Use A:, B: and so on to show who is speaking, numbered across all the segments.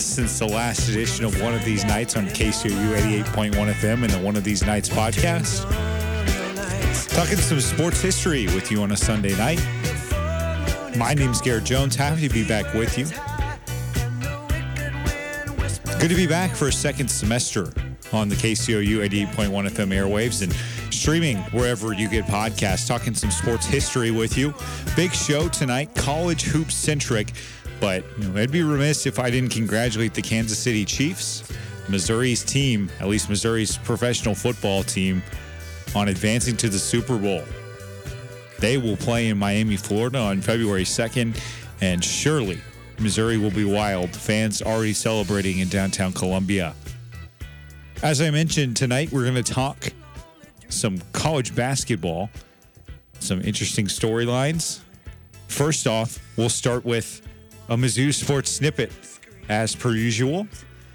A: since the last edition of one of these nights on KCOU 88.1 FM and the One of These Nights podcast. Talking some sports history with you on a Sunday night. My name's Garrett Jones. Happy to be back with you. Good to be back for a second semester on the KCOU 88.1 FM airwaves and streaming wherever you get podcasts. Talking some sports history with you. Big show tonight, college hoop centric. But you know, I'd be remiss if I didn't congratulate the Kansas City Chiefs, Missouri's team, at least Missouri's professional football team, on advancing to the Super Bowl. They will play in Miami, Florida on February 2nd, and surely Missouri will be wild. Fans already celebrating in downtown Columbia. As I mentioned, tonight we're going to talk some college basketball, some interesting storylines. First off, we'll start with a Mizzou sports snippet, as per usual,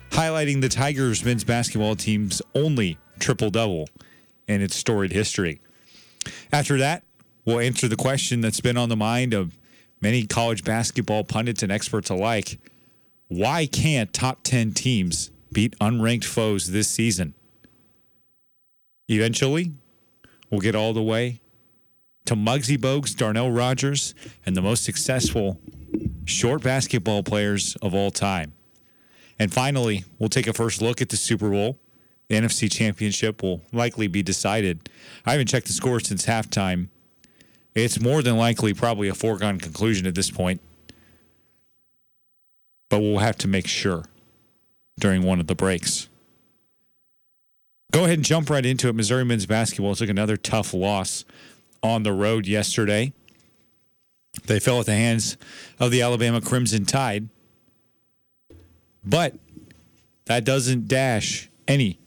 A: highlighting the Tigers men's basketball team's only triple double in its storied history. After that, we'll answer the question that's been on the mind of many college basketball pundits and experts alike why can't top 10 teams beat unranked foes this season? Eventually, we'll get all the way to Muggsy Bogues, Darnell Rogers, and the most successful short basketball players of all time. And finally, we'll take a first look at the Super Bowl. The NFC Championship will likely be decided. I haven't checked the score since halftime. It's more than likely probably a foregone conclusion at this point. But we'll have to make sure during one of the breaks. Go ahead and jump right into it. Missouri men's basketball took another tough loss on the road yesterday. They fell at the hands of the Alabama Crimson Tide. But that doesn't dash any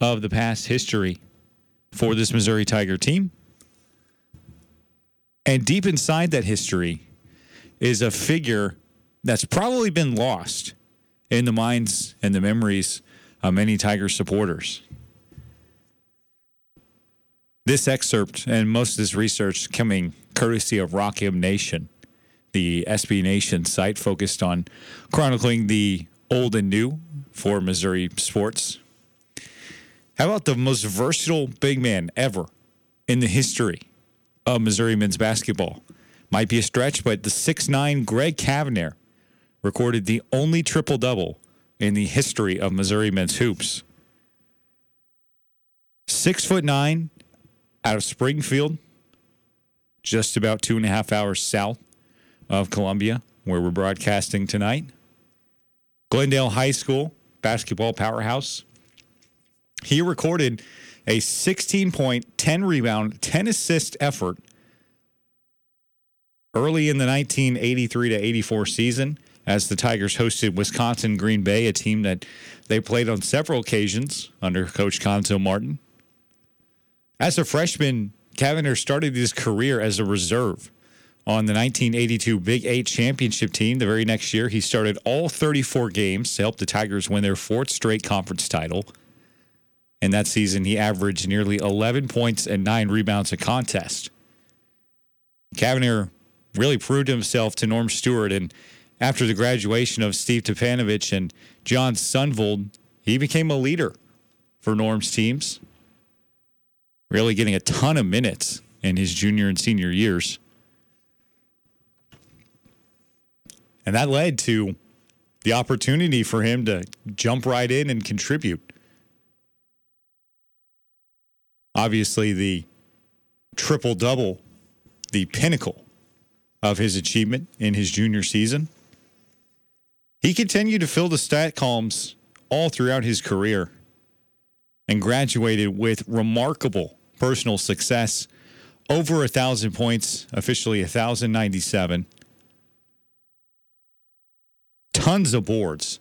A: of the past history for this Missouri Tiger team. And deep inside that history is a figure that's probably been lost in the minds and the memories of many Tiger supporters. This excerpt and most of this research coming courtesy of Rock M Nation, the SB Nation site focused on chronicling the old and new for Missouri sports. How about the most versatile big man ever in the history of Missouri men's basketball? Might be a stretch, but the 6'9 Greg Cavener recorded the only triple double in the history of Missouri men's hoops. Six foot nine out of Springfield, just about two and a half hours south of Columbia, where we're broadcasting tonight. Glendale High School basketball powerhouse. He recorded a 16 point, 10 rebound, 10 assist effort early in the 1983 to 84 season as the Tigers hosted Wisconsin Green Bay, a team that they played on several occasions under Coach Cuonzo Martin. As a freshman, Cavener started his career as a reserve on the 1982 Big Eight championship team. The very next year, he started all 34 games to help the Tigers win their fourth straight conference title. And that season, he averaged nearly 11 points and nine rebounds a contest. Cavener really proved himself to Norm Stewart. And after the graduation of Steve Stipanovich and Jon Sundvold, he became a leader for Norm's teams, really getting a ton of minutes in his junior and senior years. And that led to the opportunity for him to jump right in and contribute. Obviously, the triple double, the pinnacle of his achievement in his junior season. He continued to fill the stat columns all throughout his career and graduated with remarkable personal success over a thousand points, officially 1,097. Tons of boards.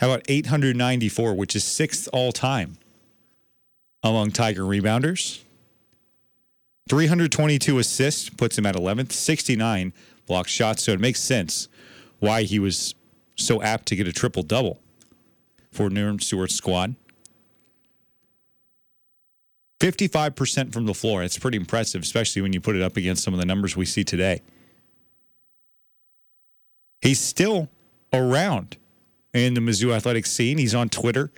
A: How about 894, which is sixth all time among Tiger rebounders? 322 assists puts him at 11th, 69 block shots. So it makes sense why he was so apt to get a triple double for Norm Stewart's squad. 55% from the floor. It's pretty impressive, especially when you put it up against some of the numbers we see today. He's still around in the Mizzou athletic scene. He's on Twitter.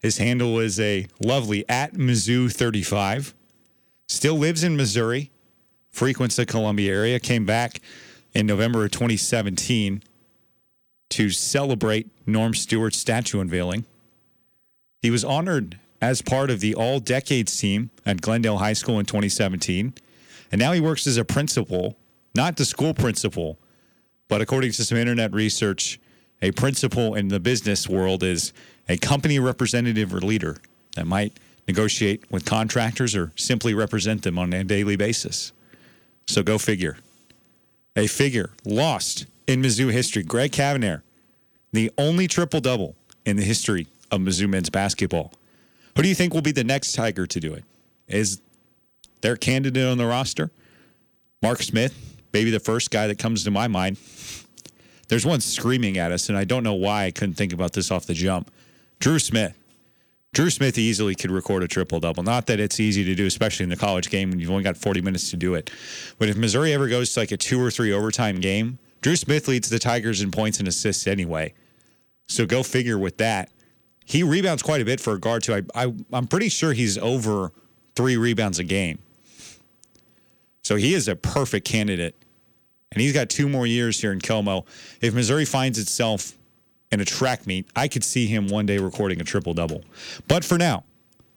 A: His handle is a lovely at Mizzou35. Still lives in Missouri, frequents the Columbia area, came back in November of 2017 to celebrate Norm Stewart's statue unveiling. He was honored as part of the All Decades team at Glendale High School in 2017. And now he works as a principal, not the school principal, but according to some internet research, a principal in the business world is a company representative or leader that might negotiate with contractors or simply represent them on a daily basis. So go figure. A figure lost in Mizzou history. Greg Cavener, the only triple double in the history of Mizzou men's basketball. Who do you think will be the next Tiger to do it? Is their candidate on the roster? Mark Smith, maybe the first guy that comes to my mind. There's one screaming at us, and I don't know why I couldn't think about this off the jump. Drew Smith. Drew Smith easily could record a triple double. Not that it's easy to do, especially in the college game when you've only got 40 minutes to do it. But if Missouri ever goes to like a two or three overtime game, Drew Smith leads the Tigers in points and assists anyway. So go figure with that. He rebounds quite a bit for a guard, too. I, I, I'm pretty sure he's over three rebounds a game. So he is a perfect candidate. And he's got two more years here in Como. If Missouri finds itself in a track meet, I could see him one day recording a triple double. But for now,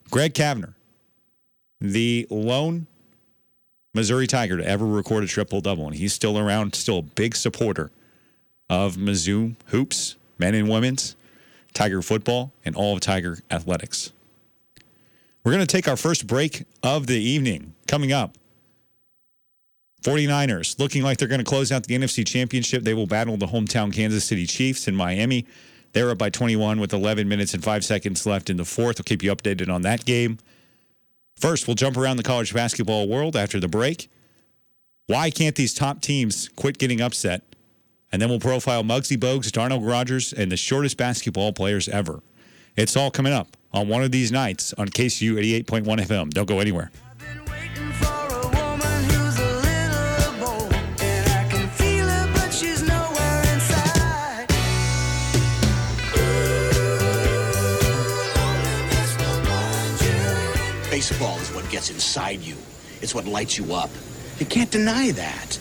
A: Greg Cavener, the lone Missouri Tiger to ever record a triple double, and he's still around, still a big supporter of Mizzou hoops, men and women's, Tiger football, and all of Tiger athletics. We're going to take our first break of the evening coming up. 49ers looking like they're going to close out the NFC Championship. They will battle the hometown Kansas City Chiefs in Miami. They're up by 21 with 11 minutes and 5 seconds left in the fourth. We'll keep you updated on that game. First, we'll jump around the college basketball world after the break. Why can't these top teams quit getting upset? And then we'll profile Muggsy Bogues, Darnell Rogers, and the shortest basketball players ever. It's all coming up on one of these nights on KCOU 88.1 FM. Don't go anywhere.
B: Baseball is what gets inside you. It's what lights you up. You can't deny that.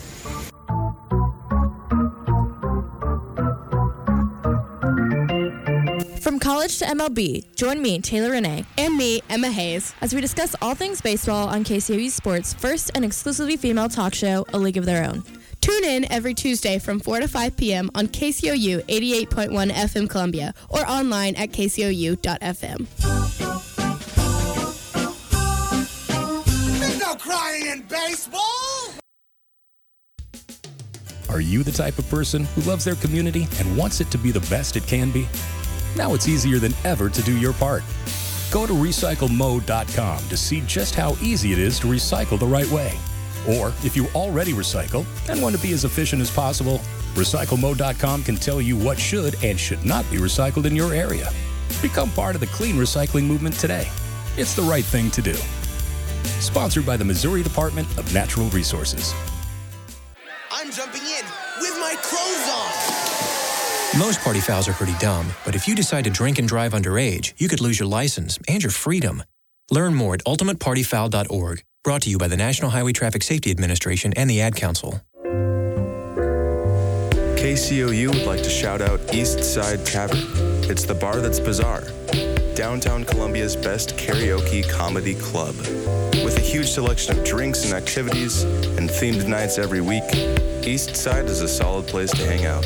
C: College to MLB, join me, Taylor Renee,
D: and me, Emma Hayes,
C: as we discuss all things baseball on KCOU Sports' first and exclusively female talk show, A League of Their Own.
D: Tune in every Tuesday from 4 to 5 p.m. on KCOU 88.1 FM Columbia or online at kcou.fm.
E: There's no crying in baseball?
F: Are you the type of person who loves their community and wants it to be the best it can be? Now it's easier than ever to do your part. Go to recyclemode.com to see just how easy it is to recycle the right way. Or if you already recycle and want to be as efficient as possible, recyclemode.com can tell you what should and should not be recycled in your area. Become part of the clean recycling movement today. It's the right thing to do. Sponsored by the Missouri Department of Natural Resources.
E: I'm jumping in with my clothes on.
G: Most party fouls are pretty dumb, but if you decide to drink and drive underage, you could lose your license and your freedom. Learn more at ultimatepartyfoul.org. Brought to you by the National Highway Traffic Safety Administration and the Ad Council.
H: KCOU would like to shout out East Side Tavern. It's the bar that's bizarre. Downtown Columbia's best karaoke comedy club. With a huge selection of drinks and activities and themed nights every week, East Side is a solid place to hang out.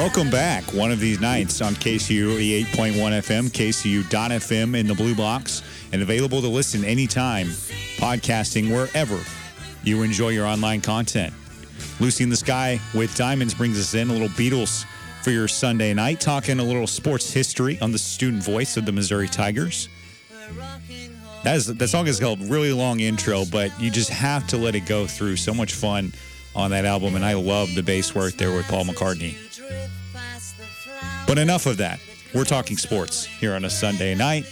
A: Welcome back. One of these nights on KCOU 88.1 FM, KCOU.FM in the blue box, and available to listen anytime, podcasting wherever you enjoy your online content. Lucy in the Sky with Diamonds brings us in a little Beatles for your Sunday night, talking a little sports history on the student voice of the Missouri Tigers. That, is, that song is called Really Long Intro, but you just have to let it go through. So much fun on that album, and I love the bass work there with Paul McCartney. But enough of that. We're talking sports here on a Sunday night.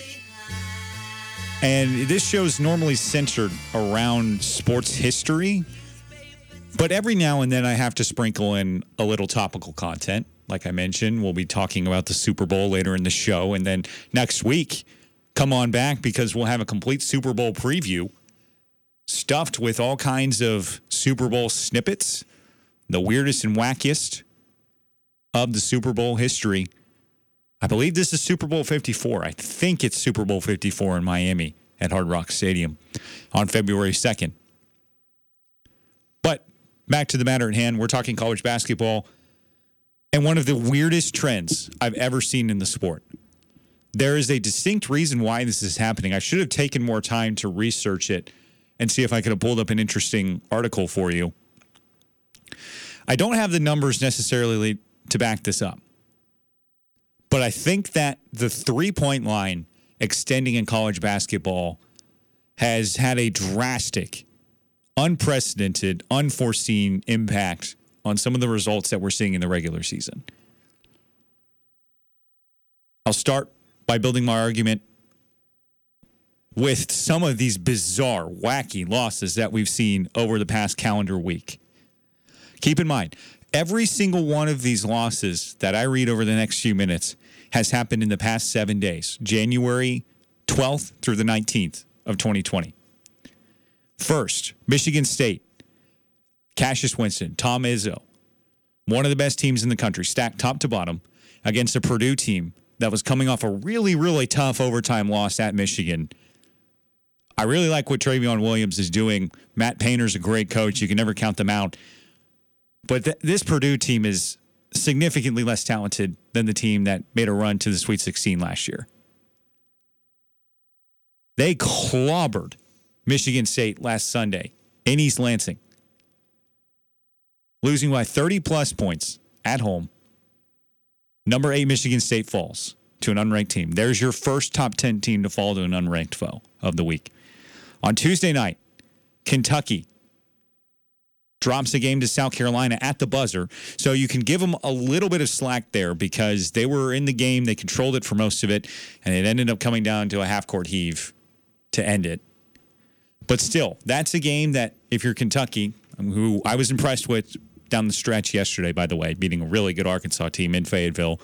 A: And this show is normally centered around sports history. But every now and then I have to sprinkle in a little topical content. Like I mentioned, we'll be talking about the Super Bowl later in the show. And then next week, come on back because we'll have a complete Super Bowl preview stuffed with all kinds of Super Bowl snippets, the weirdest and wackiest of the Super Bowl history. I believe this is Super Bowl 54. I think it's Super Bowl 54 in Miami at Hard Rock Stadium on February 2nd. But back to the matter at hand, we're talking college basketball and one of the weirdest trends I've ever seen in the sport. There is a distinct reason why this is happening. I should have taken more time to research it and see if I could have pulled up an interesting article for you. I don't have the numbers necessarily to back this up. But I think that the three point line extending in college basketball has had a drastic, unprecedented, unforeseen impact on some of the results that we're seeing in the regular season. I'll start by building my argument with some of these bizarre, wacky losses that we've seen over the past calendar week. Keep in mind, every single one of these losses that I read over the next few minutes has happened in the past seven days, January 12th through the 19th of 2020. First, Michigan State, Cassius Winston, Tom Izzo, one of the best teams in the country, stacked top to bottom against a Purdue team that was coming off a really, really tough overtime loss at Michigan. I really like what Trevion Williams is doing. Matt Painter's a great coach. You can never count them out. But th- this Purdue team is significantly less talented than the team that made a run to the Sweet 16 last year. They clobbered Michigan State last Sunday in East Lansing, losing by 30 plus points at home. Number eight, Michigan State falls to an unranked team. There's your first top 10 team to fall to an unranked foe of the week. On Tuesday night, Kentucky drops the game to South Carolina at the buzzer. So you can give them a little bit of slack there because they were in the game, they controlled it for most of it, and it ended up coming down to a half court heave to end it. But still, that's a game that if you're Kentucky, who I was impressed with down the stretch yesterday, by the way, beating a really good Arkansas team in Fayetteville.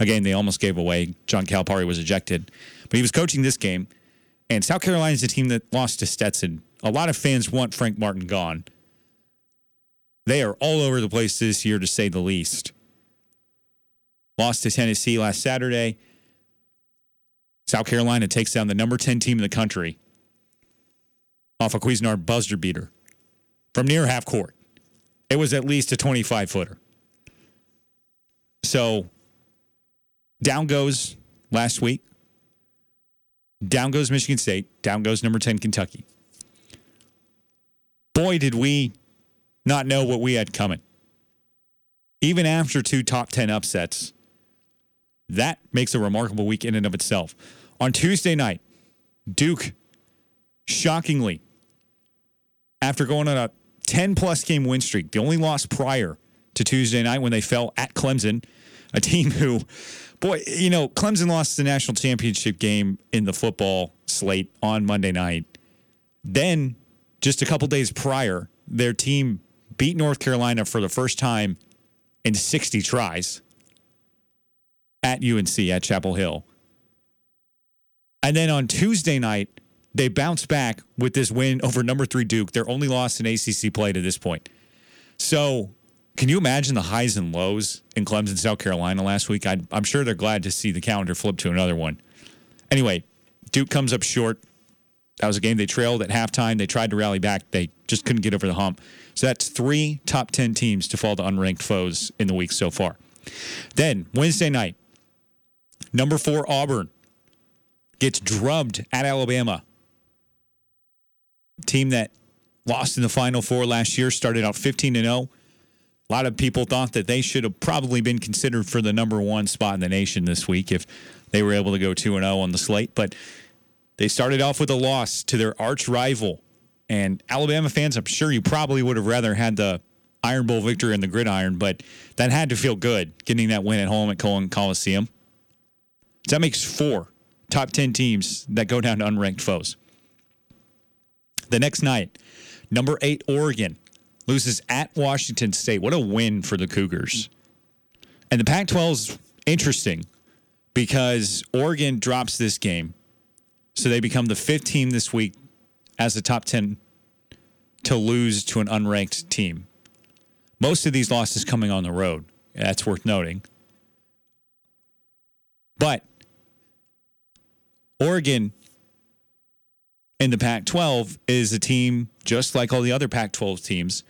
A: Again, they almost gave away. John Calipari was ejected, but he was coaching this game. And South Carolina is a team that lost to Stetson. A lot of fans want Frank Martin gone. They are all over the place this year, to say the least. Lost to Tennessee last Saturday. South Carolina takes down the number 10 team in the country off a Couisnard buzzer beater from near half court. It was at least a 25 footer. So down goes last week. Down goes Michigan State. Down goes number 10 Kentucky. Boy, did we not know what we had coming. Even after two top 10 upsets, that makes a remarkable week in and of itself. On Tuesday night, Duke, shockingly, after going on a 10 plus game win streak, the only loss prior to Tuesday night when they fell at Clemson, a team who, boy, you know, Clemson lost the national championship game in the football slate on Monday night. Then, just a couple days prior, their team beat North Carolina for the first time in 60 tries at UNC at Chapel Hill. And then on Tuesday night, they bounced back with this win over number three Duke, their only loss in ACC play to this point. So, can you imagine the highs and lows in Clemson, South Carolina last week? i am sure they're glad to see the calendar flip to another one. Anyway, Duke comes up short. That was a game they trailed at halftime. They tried to rally back. They just couldn't get over the hump. So that's three top 10 teams to fall to unranked foes in the week so far. Then Wednesday night, number four Auburn gets drubbed at Alabama. Team that lost in the Final Four last year started out 15 to 0. A lot of people thought that they should have probably been considered for the number one spot in the nation this week if they were able to go 2 0 on the slate. But they started off with a loss to their arch rival. And Alabama fans, I'm sure you probably would have rather had the Iron Bowl victory in the gridiron, but that had to feel good getting that win at home at Coleman Coliseum. That makes four top 10 teams that go down to unranked foes. The next night, number eight, Oregon loses at Washington State. What a win for the Cougars. And the Pac 12 is interesting because Oregon drops this game. So they become the fifth team this week as the top 10 to lose to an unranked team. Most of these losses coming on the road. That's worth noting. But Oregon in the Pac 12 is a team just like all the other Pac 12 teams.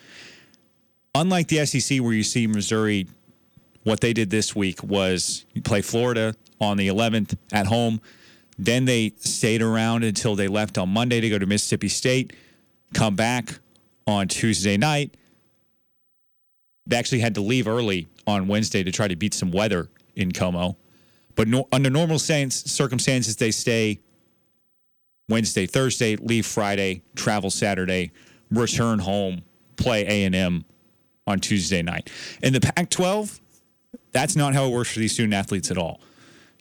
A: Unlike the SEC, where you see Missouri, what they did this week was play Florida on the 11th at home. Then they stayed around until they left on Monday to go to Mississippi State, come back on Tuesday night. They actually had to leave early on Wednesday to try to beat some weather in Como. But no, under normal circumstances, they stay Wednesday, Thursday, leave Friday, travel Saturday, return home, play A and M on Tuesday night. In the Pac-12, that's not how it works for these student athletes at all.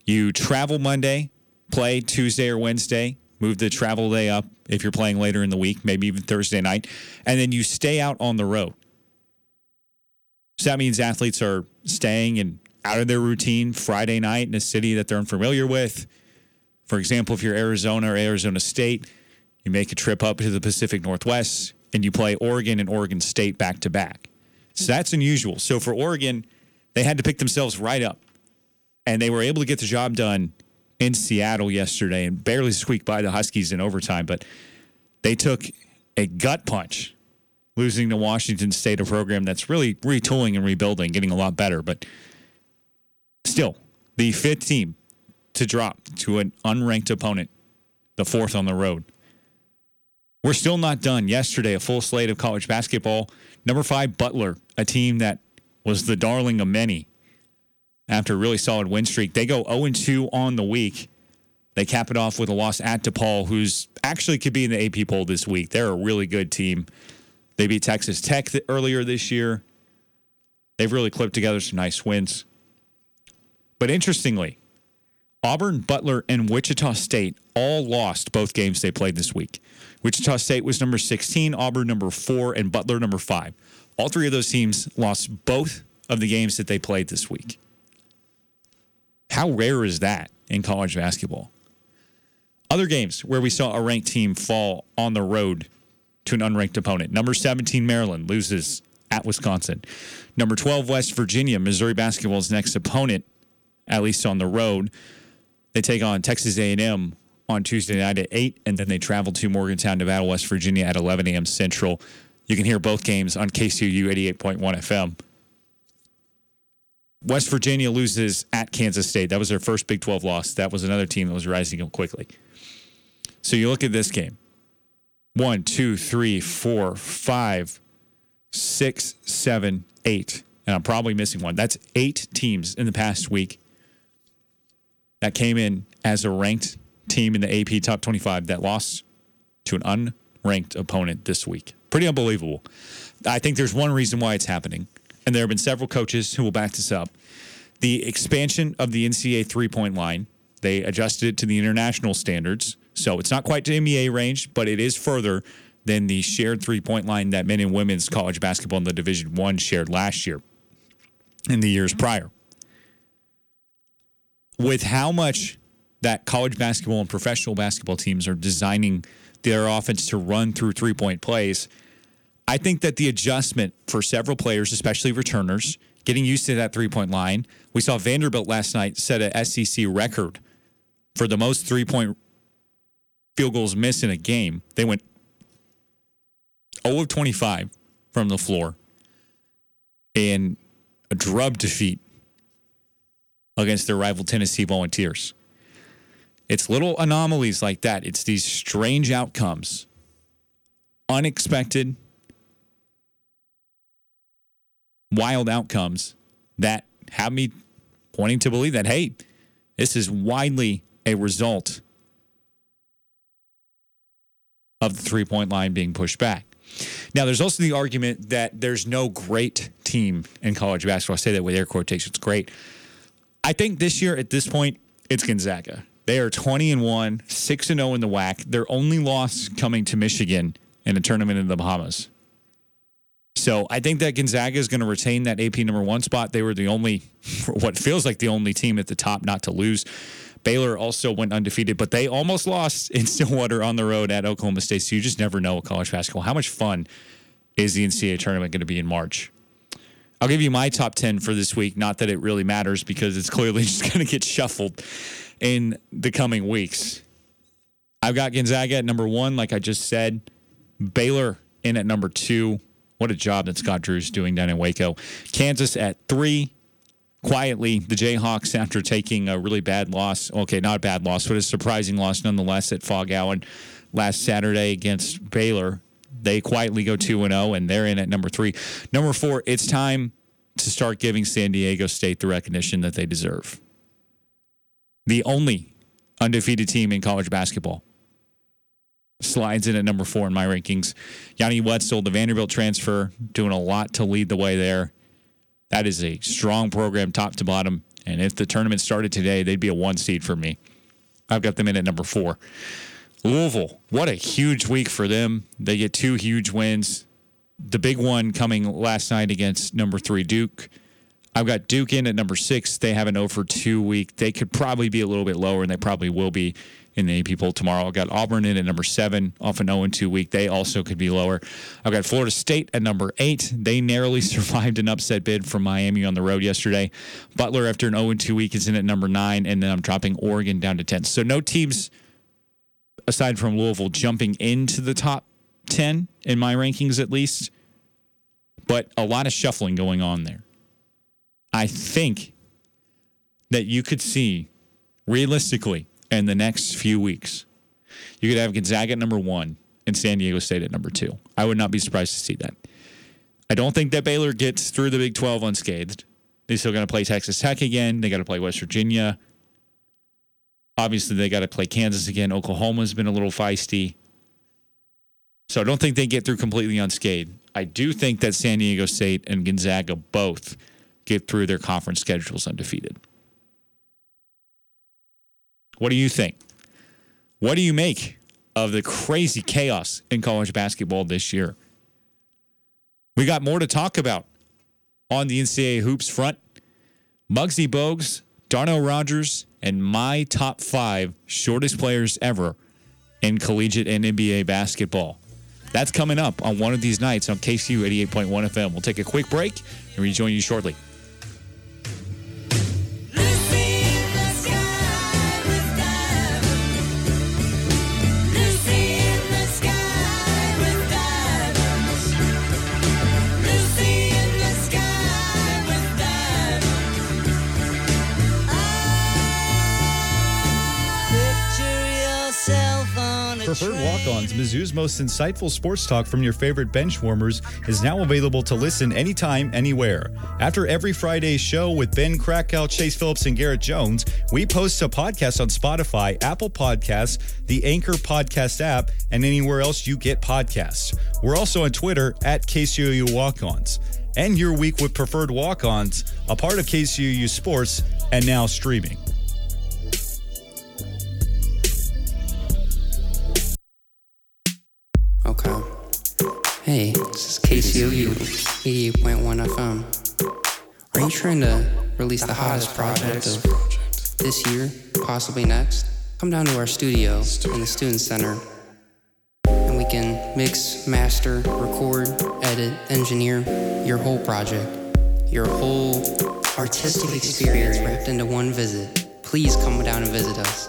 A: You travel Monday, play Tuesday or Wednesday, move the travel day up if you're playing later in the week, maybe even Thursday night, and then you stay out on the road. So that means athletes are staying and out of their routine Friday night in a city that they're unfamiliar with. For example, if you're Arizona or Arizona State, you make a trip up to the Pacific Northwest and you play Oregon and Oregon State back to back. So that's unusual. So for Oregon, they had to pick themselves right up. And they were able to get the job done in Seattle yesterday and barely squeaked by the Huskies in overtime. But they took a gut punch losing to Washington State, a program that's really retooling and rebuilding, getting a lot better. But still, the fifth team to drop to an unranked opponent, the fourth on the road. We're still not done. Yesterday, a full slate of college basketball. Number five, Butler, a team that was the darling of many after a really solid win streak. They go 0 2 on the week. They cap it off with a loss at DePaul, who's actually could be in the AP poll this week. They're a really good team. They beat Texas Tech th- earlier this year. They've really clipped together some nice wins. But interestingly, Auburn, Butler, and Wichita State all lost both games they played this week. Wichita State was number 16, Auburn number four, and Butler number five. All three of those teams lost both of the games that they played this week. How rare is that in college basketball? Other games where we saw a ranked team fall on the road to an unranked opponent. Number 17, Maryland loses at Wisconsin. Number 12, West Virginia, Missouri basketball's next opponent, at least on the road. They take on Texas A&M on Tuesday night at 8, and then they travel to Morgantown, Nevada, West Virginia at 11 a.m. Central. You can hear both games on KCOU 88.1 FM. West Virginia loses at Kansas State. That was their first Big 12 loss. That was another team that was rising up quickly. So you look at this game one, two, three, four, five, six, seven, eight. And I'm probably missing one. That's eight teams in the past week that came in as a ranked team in the AP top 25 that lost to an unranked opponent this week. Pretty unbelievable. I think there's one reason why it's happening, and there have been several coaches who will back this up. The expansion of the NCAA three point line, they adjusted it to the international standards. So it's not quite to NBA range, but it is further than the shared three point line that men and women's college basketball in the Division One shared last year in the years prior. With how much that college basketball and professional basketball teams are designing their offense to run through three point plays, I think that the adjustment for several players, especially returners, getting used to that three point line. We saw Vanderbilt last night set a SEC record for the most three point field goals missed in a game. They went 0 of 25 from the floor in a drub defeat against their rival Tennessee Volunteers. It's little anomalies like that. It's these strange outcomes, unexpected, wild outcomes that have me pointing to believe that, hey, this is widely a result of the three point line being pushed back. Now, there's also the argument that there's no great team in college basketball. I say that with air quotations, great. I think this year at this point, it's Gonzaga. They are 20 and 1, 6 and 0 in the WAC. Their only loss coming to Michigan in a tournament in the Bahamas. So I think that Gonzaga is going to retain that AP number one spot. They were the only, what feels like the only team at the top not to lose. Baylor also went undefeated, but they almost lost in Stillwater on the road at Oklahoma State. So you just never know with college basketball. How much fun is the NCAA tournament going to be in March? I'll give you my top 10 for this week. Not that it really matters because it's clearly just going to get shuffled in the coming weeks. I've got Gonzaga at number one, like I just said. Baylor in at number two. What a job that Scott Drew's doing down in Waco. Kansas at three. Quietly, the Jayhawks, after taking a really bad loss, okay, not a bad loss, but a surprising loss nonetheless at Phog Allen last Saturday against Baylor, they quietly go 2 0, and they're in at number three. Number four, it's time to start giving San Diego State the recognition that they deserve. The only undefeated team in college basketball slides in at number four in my rankings. Yanni Wetzell, the Vanderbilt transfer, doing a lot to lead the way there. That is a strong program, top to bottom. And if the tournament started today, they'd be a one seed for me. I've got them in at number four. Louisville, what a huge week for them. They get two huge wins. The big one coming last night against number three Duke. I've got Duke in at number six. They have an oh over 2 week. They could probably be a little bit lower, and they probably will be in the AP poll tomorrow. I've got Auburn in at number seven, off an 0 2 week. They also could be lower. I've got Florida State at number eight. They narrowly survived an upset bid from Miami on the road yesterday. Butler, after an 0 2 week, is in at number nine, and then I'm dropping Oregon down to 10. So no teams aside from Louisville jumping into the top 10 in my rankings at least, but a lot of shuffling going on there. I think that you could see realistically in the next few weeks, you could have Gonzaga at number one and San Diego State at number two. I would not be surprised to see that. I don't think that Baylor gets through the Big 12 unscathed. They're still going to play Texas Tech again. They got to play West Virginia. Obviously, they got to play Kansas again. Oklahoma's been a little feisty. So I don't think they get through completely unscathed. I do think that San Diego State and Gonzaga both get through their conference schedules undefeated. What do you think? What do you make of the crazy chaos in college basketball this year? We got more to talk about on the NCAA hoops front. Muggsy Bogues, Darnell Rogers, and my top five shortest players ever in collegiate and NBA basketball. That's coming up on one of these nights on KCOU 88.1 FM. We'll take a quick break and rejoin you shortly.
I: Preferred Walk Ons, Mizzou's most insightful sports talk from your favorite bench warmers, is now available to listen anytime, anywhere. After every Friday's show with Ben Krakow, Chase Phillips, and Garrett Jones, we post a podcast on Spotify, Apple Podcasts, the Anchor Podcast app, and anywhere else you get podcasts. We're also on Twitter at KCOU Walk Ons. End your week with Preferred Walk Ons, a part of KCOU Sports, and now streaming.
J: Hey, this is KCOU 88.1 FM. Are you trying to release the hottest project of this year, possibly next? Come down to our studio in the Student Center and we can mix, master, record, edit, engineer your whole project, your whole artistic experience wrapped into one visit. Please come down and visit us.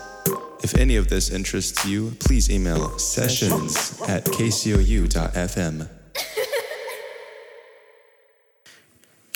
H: If any of this interests you, please email sessions at kcou.fm.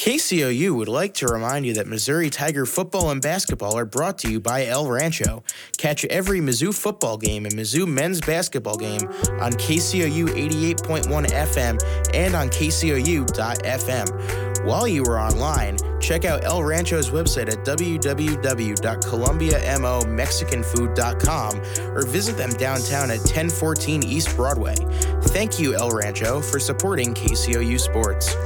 K: KCOU would like to remind you that Missouri Tiger football and basketball are brought to you by El Rancho. Catch every Mizzou football game and Mizzou men's basketball game on KCOU 88.1 FM and on KCOU.FM. While you are online, check out El Rancho's website at www.columbiamomexicanfood.com or visit them downtown at 1014 East Broadway. Thank you, El Rancho, for supporting KCOU Sports.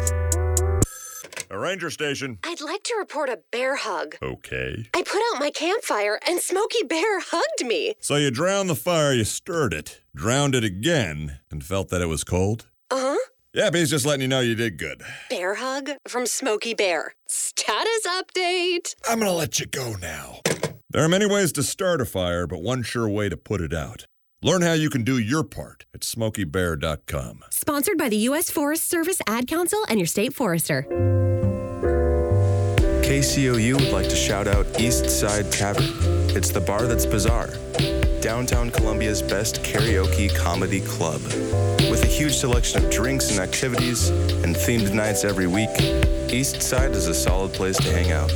L: A ranger station.
M: I'd like to report a bear hug.
L: Okay.
M: I put out my campfire and Smokey Bear hugged me.
L: So you drowned the fire, you stirred it, drowned it again, and felt that it was cold?
M: Uh huh.
L: Yeah, but he's just letting you know you did good.
M: Bear hug from Smokey Bear. Status update.
L: I'm gonna let you go now. There are many ways to start a fire, but one sure way to put it out. Learn how you can do your part at smokeybear.com.
N: Sponsored by the U.S. Forest Service Ad Council and your state forester.
H: KCOU would like to shout out East Side Tavern. It's the bar that's bizarre. Downtown Columbia's best karaoke comedy club. With a huge selection of drinks and activities and themed nights every week, East Side is a solid place to hang out.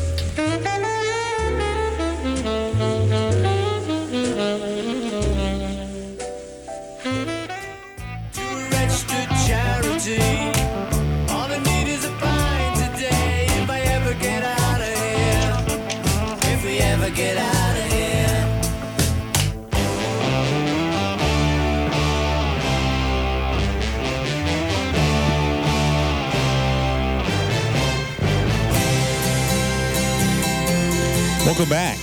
A: Welcome back.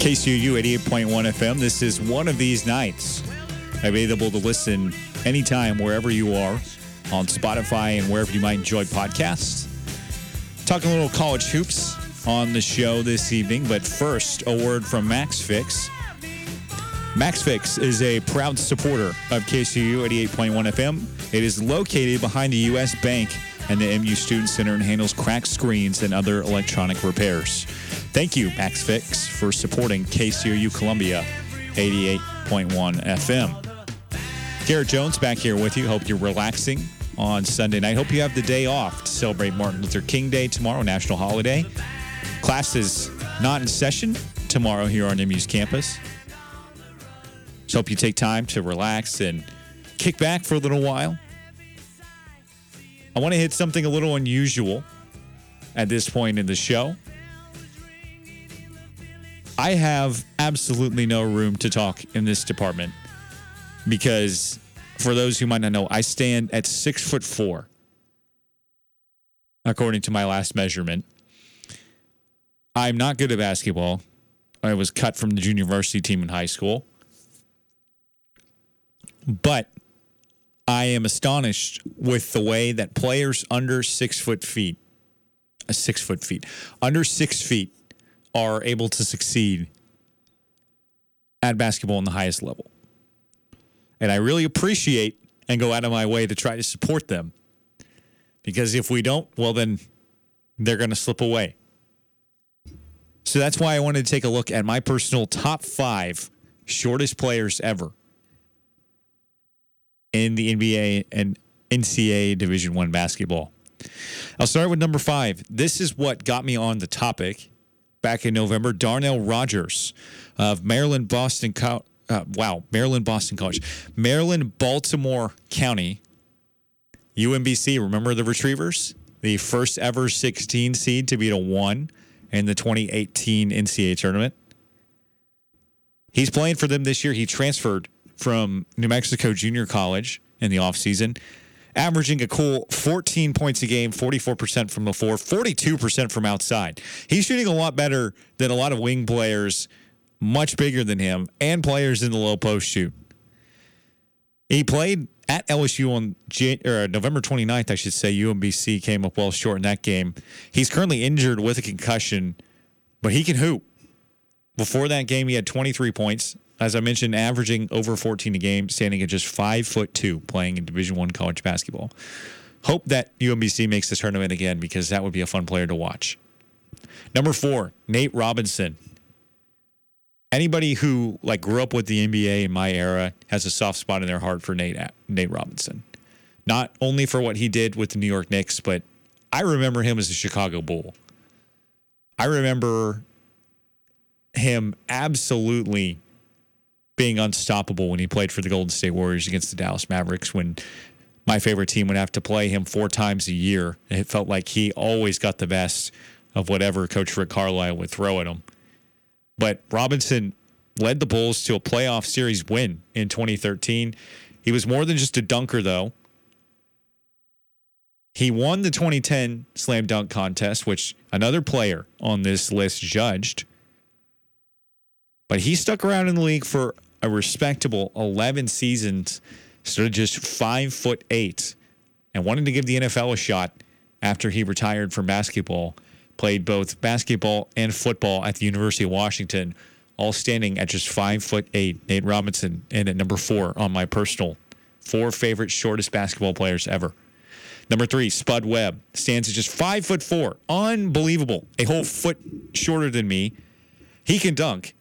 A: KCOU 88.1 FM. This is one of these nights. Available to listen anytime, wherever you are, on Spotify and wherever you might enjoy podcasts. Talking a little college hoops on the show this evening, but first, a word from Max Fix. Max Fix is a proud supporter of KCOU 88.1 FM. It is located behind the U.S. Bank and the MU Student Center and handles cracked screens and other electronic repairs. Thank you, MaxFix, for supporting KCOU Columbia 88.1 FM. Garrett Jones back here with you. Hope you're relaxing on Sunday night. Hope you have the day off to celebrate Martin Luther King Day tomorrow, national holiday. Class is not in session tomorrow here on MU's campus. So hope you take time to relax and kick back for a little while. I want to hit something a little unusual at this point in the show. I have absolutely no room to talk in this department because, for those who might not know, I stand at six foot four, according to my last measurement. I'm not good at basketball. I was cut from the junior varsity team in high school. But I am astonished with the way that players under six foot feet, six foot feet, under six feet, are able to succeed at basketball in the highest level. And I really appreciate and go out of my way to try to support them. Because if we don't, well, then they're going to slip away. So that's why I wanted to take a look at my personal top five shortest players ever in the NBA and NCAA Division One basketball. I'll start with number five. This is what got me on the topic back in November. Darnell Rogers of Maryland Boston. Co- uh, wow, Maryland Boston College, Maryland Baltimore County, UMBC. Remember the Retrievers, the first ever 16 seed to beat a one in the 2018 NCAA tournament. He's playing for them this year. He transferred from New Mexico Junior College in the offseason, averaging a cool 14 points a game, 44% from the floor, 42% from outside. He's shooting a lot better than a lot of wing players, much bigger than him, and players in the low post shoot. He played at LSU on Jan- or uh, November 29th, I should say. UMBC came up well short in that game. He's currently injured with a concussion, but he can hoop. Before that game, he had 23 points. As I mentioned, averaging over 14 a game, standing at just five foot two, playing in Division One college basketball. Hope that UMBC makes the tournament again because that would be a fun player to watch. Number four, Nate Robinson. Anybody who like grew up with the NBA in my era has a soft spot in their heart for Nate uh, Nate Robinson. Not only for what he did with the New York Knicks, but I remember him as a Chicago Bull. I remember him absolutely being unstoppable when he played for the Golden State Warriors against the Dallas Mavericks when my favorite team would have to play him four times a year. It felt like he always got the best of whatever Coach Rick Carlisle would throw at him. But Robinson led the Bulls to a playoff series win in 2013. He was more than just a dunker, though. He won the 2010 slam dunk contest, which another player on this list judged. But he stuck around in the league for a respectable 11 seasons, stood at just five foot eight, and wanted to give the NFL a shot after he retired from basketball. Played both basketball and football at the University of Washington, all standing at just five foot eight. Nate Robinson in at number four on my personal four favorite shortest basketball players ever. Number three, Spud Webb stands at just five foot four. Unbelievable. A whole foot shorter than me. He can dunk.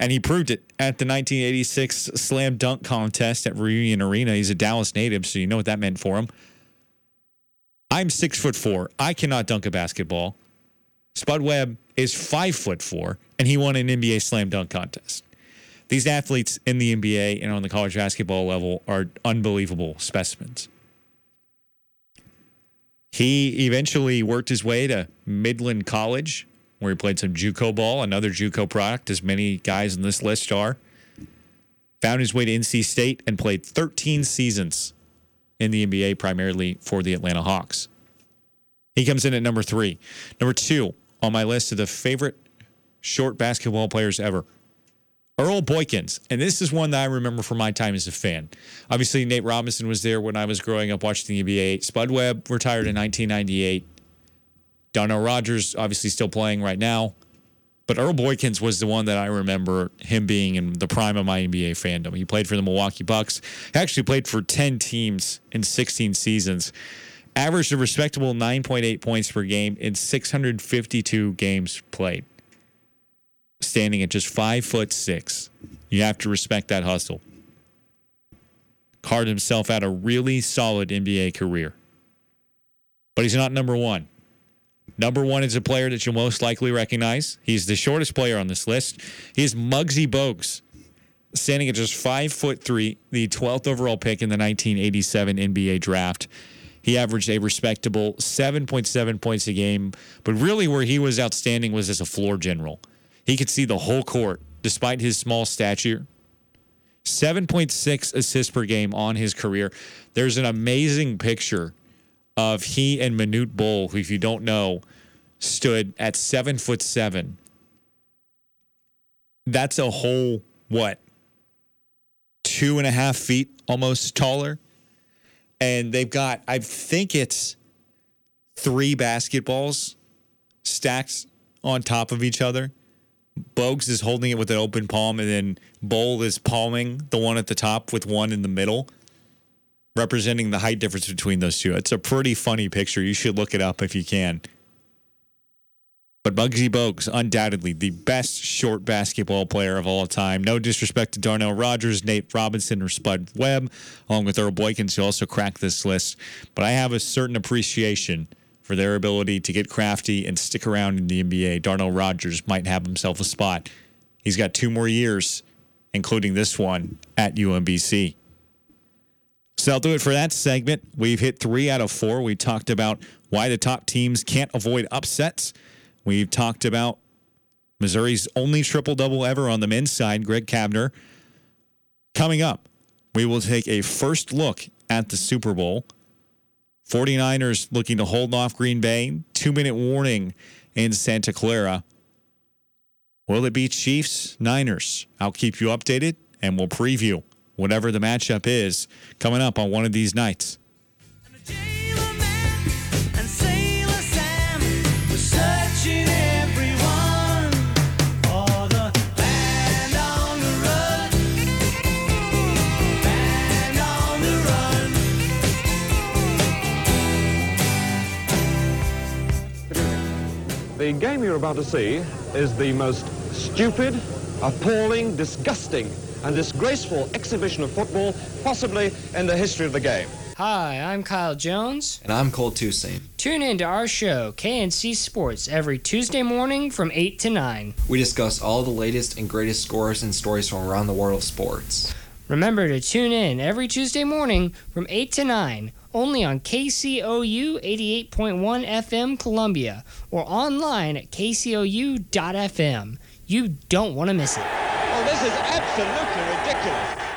A: And he proved it at the 1986 slam dunk contest at Reunion Arena. He's a Dallas native, so you know what that meant for him. I'm six foot four. I cannot dunk a basketball. Spud Webb is five foot four, and he won an NBA slam dunk contest. These athletes in the NBA and on the college basketball level are unbelievable specimens. He eventually worked his way to Midland College, where he played some JUCO ball, another JUCO product, as many guys on this list are. Found his way to NC State and played 13 seasons in the NBA, primarily for the Atlanta Hawks. He comes in at number three. Number two on my list of the favorite short basketball players ever. Earl Boykins, and this is one that I remember from my time as a fan. Obviously, Nate Robinson was there when I was growing up watching the NBA. Spud Webb retired in 1998. Darnell Rogers, obviously, still playing right now. But Earl Boykins was the one that I remember him being in the prime of my NBA fandom. He played for the Milwaukee Bucks. He actually played for 10 teams in 16 seasons. Averaged a respectable 9.8 points per game in 652 games played standing at just five foot six. You have to respect that hustle. Carved himself out a really solid NBA career. But he's not number one. Number one is a player that you'll most likely recognize. He's the shortest player on this list. He's Muggsy Bogues, standing at just five foot three, the 12th overall pick in the 1987 NBA draft. He averaged a respectable 7.7 points a game, but really where he was outstanding was as a floor general. He could see the whole court despite his small stature. 7.6 assists per game on his career. There's an amazing picture of he and Manute Bol, who, if you don't know, stood at seven foot seven. That's a whole, what, two and a half feet almost taller? And they've got, I think it's three basketballs stacked on top of each other. Bogues is holding it with an open palm, and then Bol is palming the one at the top with one in the middle, representing the height difference between those two. It's a pretty funny picture. You should look it up if you can. But Muggsy Bogues, undoubtedly the best short basketball player of all time. No disrespect to Darnell Rogers, Nate Robinson, or Spud Webb, along with Earl Boykins, who also cracked this list. But I have a certain appreciation for their ability to get crafty and stick around in the NBA. Darnell Rogers might have himself a spot. He's got two more years, including this one at UMBC. So I'll do it for that segment. We've hit three out of four. We talked about why the top teams can't avoid upsets. We've talked about Missouri's only triple double ever on the men's side, Greg Cavener. Coming up, we will take a first look at the Super Bowl. 49ers looking to hold off Green Bay. Two minute warning in Santa Clara. Will it be Chiefs, Niners? I'll keep you updated and we'll preview whatever the matchup is coming up on one of these nights.
E: And Sailor Sam was searching everyone for the band on the run. Band on the run.
O: The game you're about to see is the most stupid, appalling, disgusting, and disgraceful exhibition of football possibly in the history of the game.
P: Hi, I'm Kyle Jones.
Q: And I'm Cole Toussaint.
P: Tune in to our show, KNC Sports, every Tuesday morning from 8 to 9.
Q: We discuss all the latest and greatest scores and stories from around the world of sports.
P: Remember to tune in every Tuesday morning from 8 to 9, only on KCOU 88.1 FM Columbia or online at kcou.fm. You don't want to miss it.
O: Oh, this is absolutely ridiculous.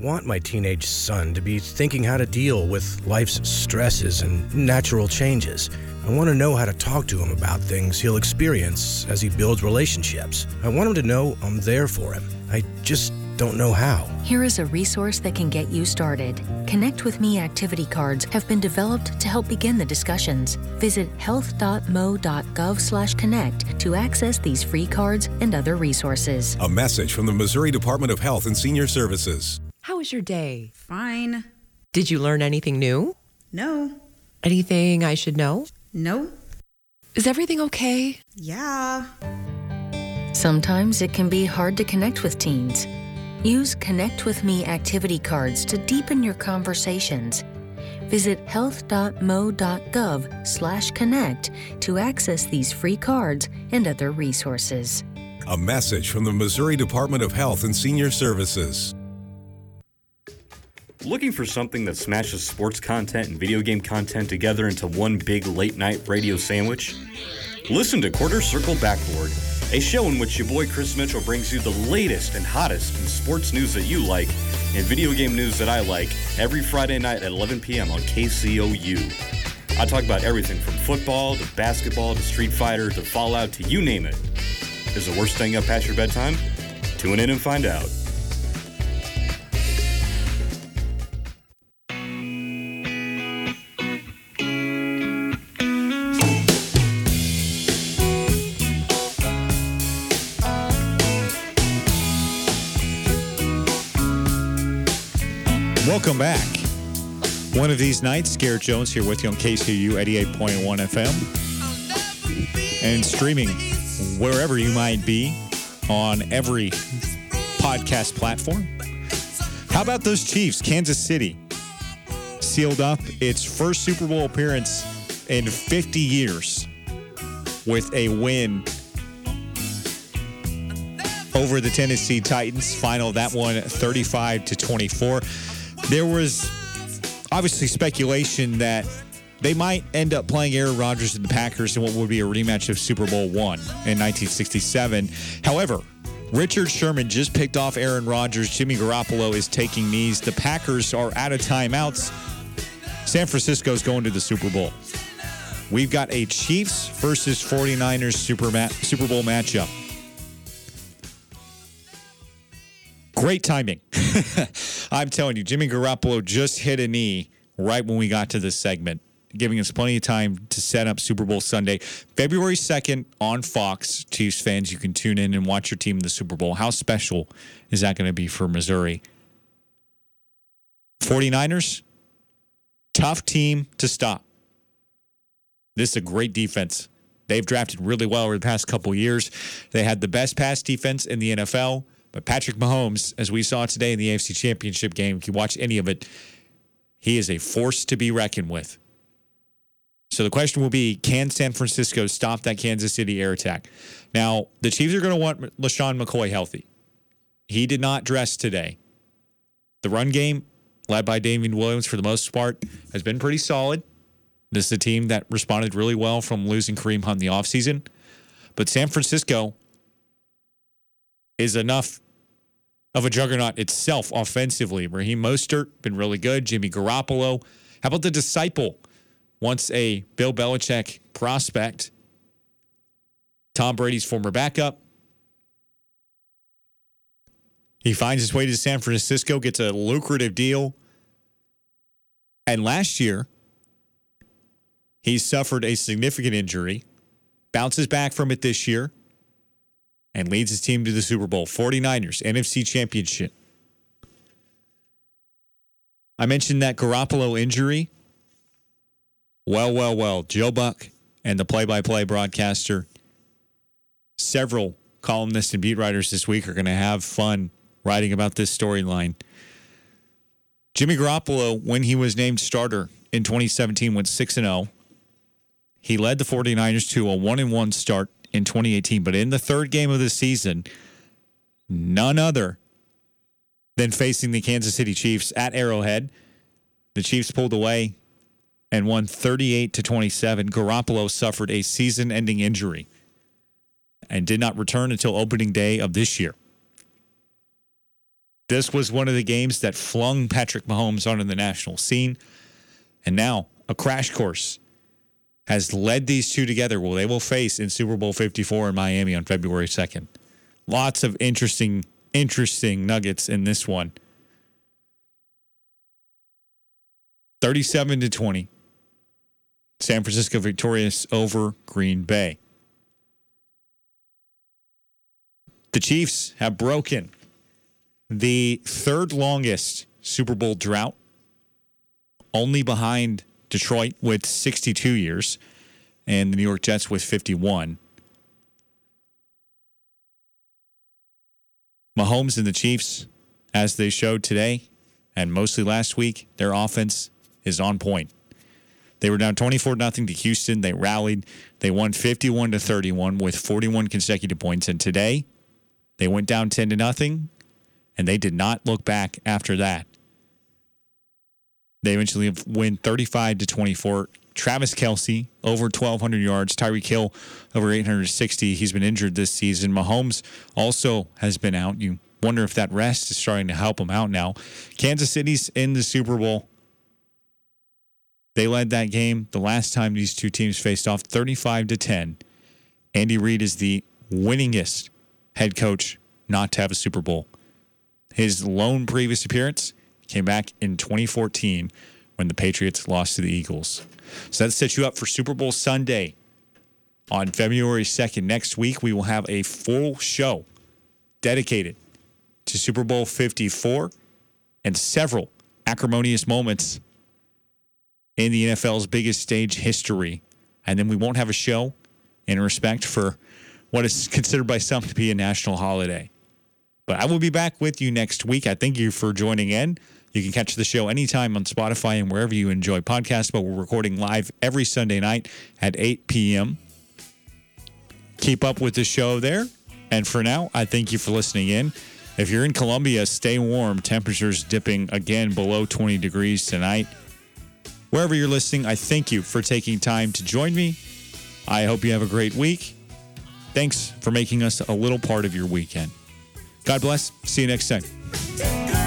R: I want my teenage son to be thinking how to deal with life's stresses and natural changes. I want to know how to talk to him about things he'll experience as he builds relationships. I want him to know I'm there for him. I just don't know how.
S: Here is a resource that can get you started. Connect with Me activity cards have been developed to help begin the discussions. Visit health.mo.gov/connect to access these free cards and other resources.
T: A message from the Missouri Department of Health and Senior Services.
U: How was your day?
V: Fine.
U: Did you learn anything new?
V: No.
U: Anything I should know?
V: No.
U: Is everything okay?
V: Yeah.
S: Sometimes it can be hard to connect with teens. Use Connect with Me activity cards to deepen your conversations. Visit health.mo.gov/connect to access these free cards and other resources.
T: A message from the Missouri Department of Health and Senior Services.
W: Looking for something that smashes sports content and video game content together into one big late night radio sandwich? Listen to Quarter Circle Backboard, a show in which your boy Chris Mitchell brings you the latest and hottest in sports news that you like and video game news that I like every Friday night at 11 p.m. on KCOU. I talk about everything from football to basketball to Street Fighter to Fallout to you name it. Is the worst staying up past your bedtime? Tune in and find out.
A: Welcome back. One of these nights, Garrett Jones here with you on KCOU 88.1 FM and streaming wherever you might be on every podcast platform. How about those Chiefs? Kansas City sealed up its first Super Bowl appearance in 50 years with a win over the Tennessee Titans. Final that one 35 to 24. There was obviously speculation that they might end up playing Aaron Rodgers and the Packers in what would be a rematch of Super Bowl one in 1967. However, Richard Sherman just picked off Aaron Rodgers. Jimmy Garoppolo is taking knees. The Packers are out of timeouts. San Francisco's going to the Super Bowl. We've got a Chiefs versus 49ers Super, Bowl matchup. Great timing. I'm telling you, Jimmy Garoppolo just hit a knee right when we got to this segment, giving us plenty of time to set up Super Bowl Sunday. February 2nd on Fox. Chiefs fans, you can tune in and watch your team in the Super Bowl. How special is that going to be for Missouri? 49ers, tough team to stop. This is a great defense. They've drafted really well over the past couple years. They had the best pass defense in the NFL. But Patrick Mahomes, as we saw today in the AFC Championship game, if you watch any of it, he is a force to be reckoned with. So the question will be can San Francisco stop that Kansas City air attack? Now, the Chiefs are going to want LeSean McCoy healthy. He did not dress today. The run game, led by Damien Williams for the most part, has been pretty solid. This is a team that responded really well from losing Kareem Hunt in the offseason. But San Francisco is enough of a juggernaut itself offensively. Raheem Mostert, been really good. Jimmy Garoppolo. How about the disciple? Once a Bill Belichick prospect, Tom Brady's former backup. He finds his way to San Francisco, gets a lucrative deal. And last year, he suffered a significant injury bounces back from it this year and leads his team to the Super Bowl. 49ers, NFC Championship. I mentioned that Garoppolo injury. Well, well, well. Joe Buck and the play by play broadcaster, several columnists and beat writers this week are going to have fun writing about this storyline. Jimmy Garoppolo, when he was named starter in 2017, went 6 0. He led the 49ers to a 1 1 start in 2018, but in the third game of the season, none other than facing the Kansas City Chiefs at Arrowhead. The Chiefs pulled away and won 38 to 27. Garoppolo suffered a season-ending injury and did not return until opening day of this year. This was one of the games that flung Patrick Mahomes onto the national scene. And now a crash course has led these two together. Well, they will face in Super Bowl 54 in Miami on February 2nd. Lots of interesting, interesting nuggets in this one. 37 to 20. San Francisco victorious over Green Bay. The Chiefs have broken the third longest Super Bowl drought, only behind Detroit with 62 years and the New York Jets with 51. Mahomes and the Chiefs, as they showed today and mostly last week, their offense is on point. They were down 24 0 to Houston. They rallied. They won 51 to 31 with 41 consecutive points. And today, they went down 10 to nothing, and they did not look back after that. They eventually win 35 to 24. Travis Kelce over 1,200 yards. Tyreek Hill over 860. He's been injured this season. Mahomes also has been out. You wonder if that rest is starting to help him out now. Kansas City's in the Super Bowl. They led that game the last time these two teams faced off 35 to 10. Andy Reid is the winningest head coach not to have a Super Bowl. His lone previous appearance came back in 2014 when the Patriots lost to the Eagles. So that sets you up for Super Bowl Sunday on February 2nd. Next week, we will have a full show dedicated to Super Bowl 54 and several acrimonious moments in the NFL's biggest stage history. And then we won't have a show in respect for what is considered by some to be a national holiday. But I will be back with you next week. I thank you for joining in. You can catch the show anytime on Spotify and wherever you enjoy podcasts, but we're recording live every Sunday night at 8 p.m. Keep up with the show there. And for now, I thank you for listening in. If you're in Columbia, stay warm. Temperatures dipping again below 20 degrees tonight. Wherever you're listening, I thank you for taking time to join me. I hope you have a great week. Thanks for making us a little part of your weekend. God bless. See you next time.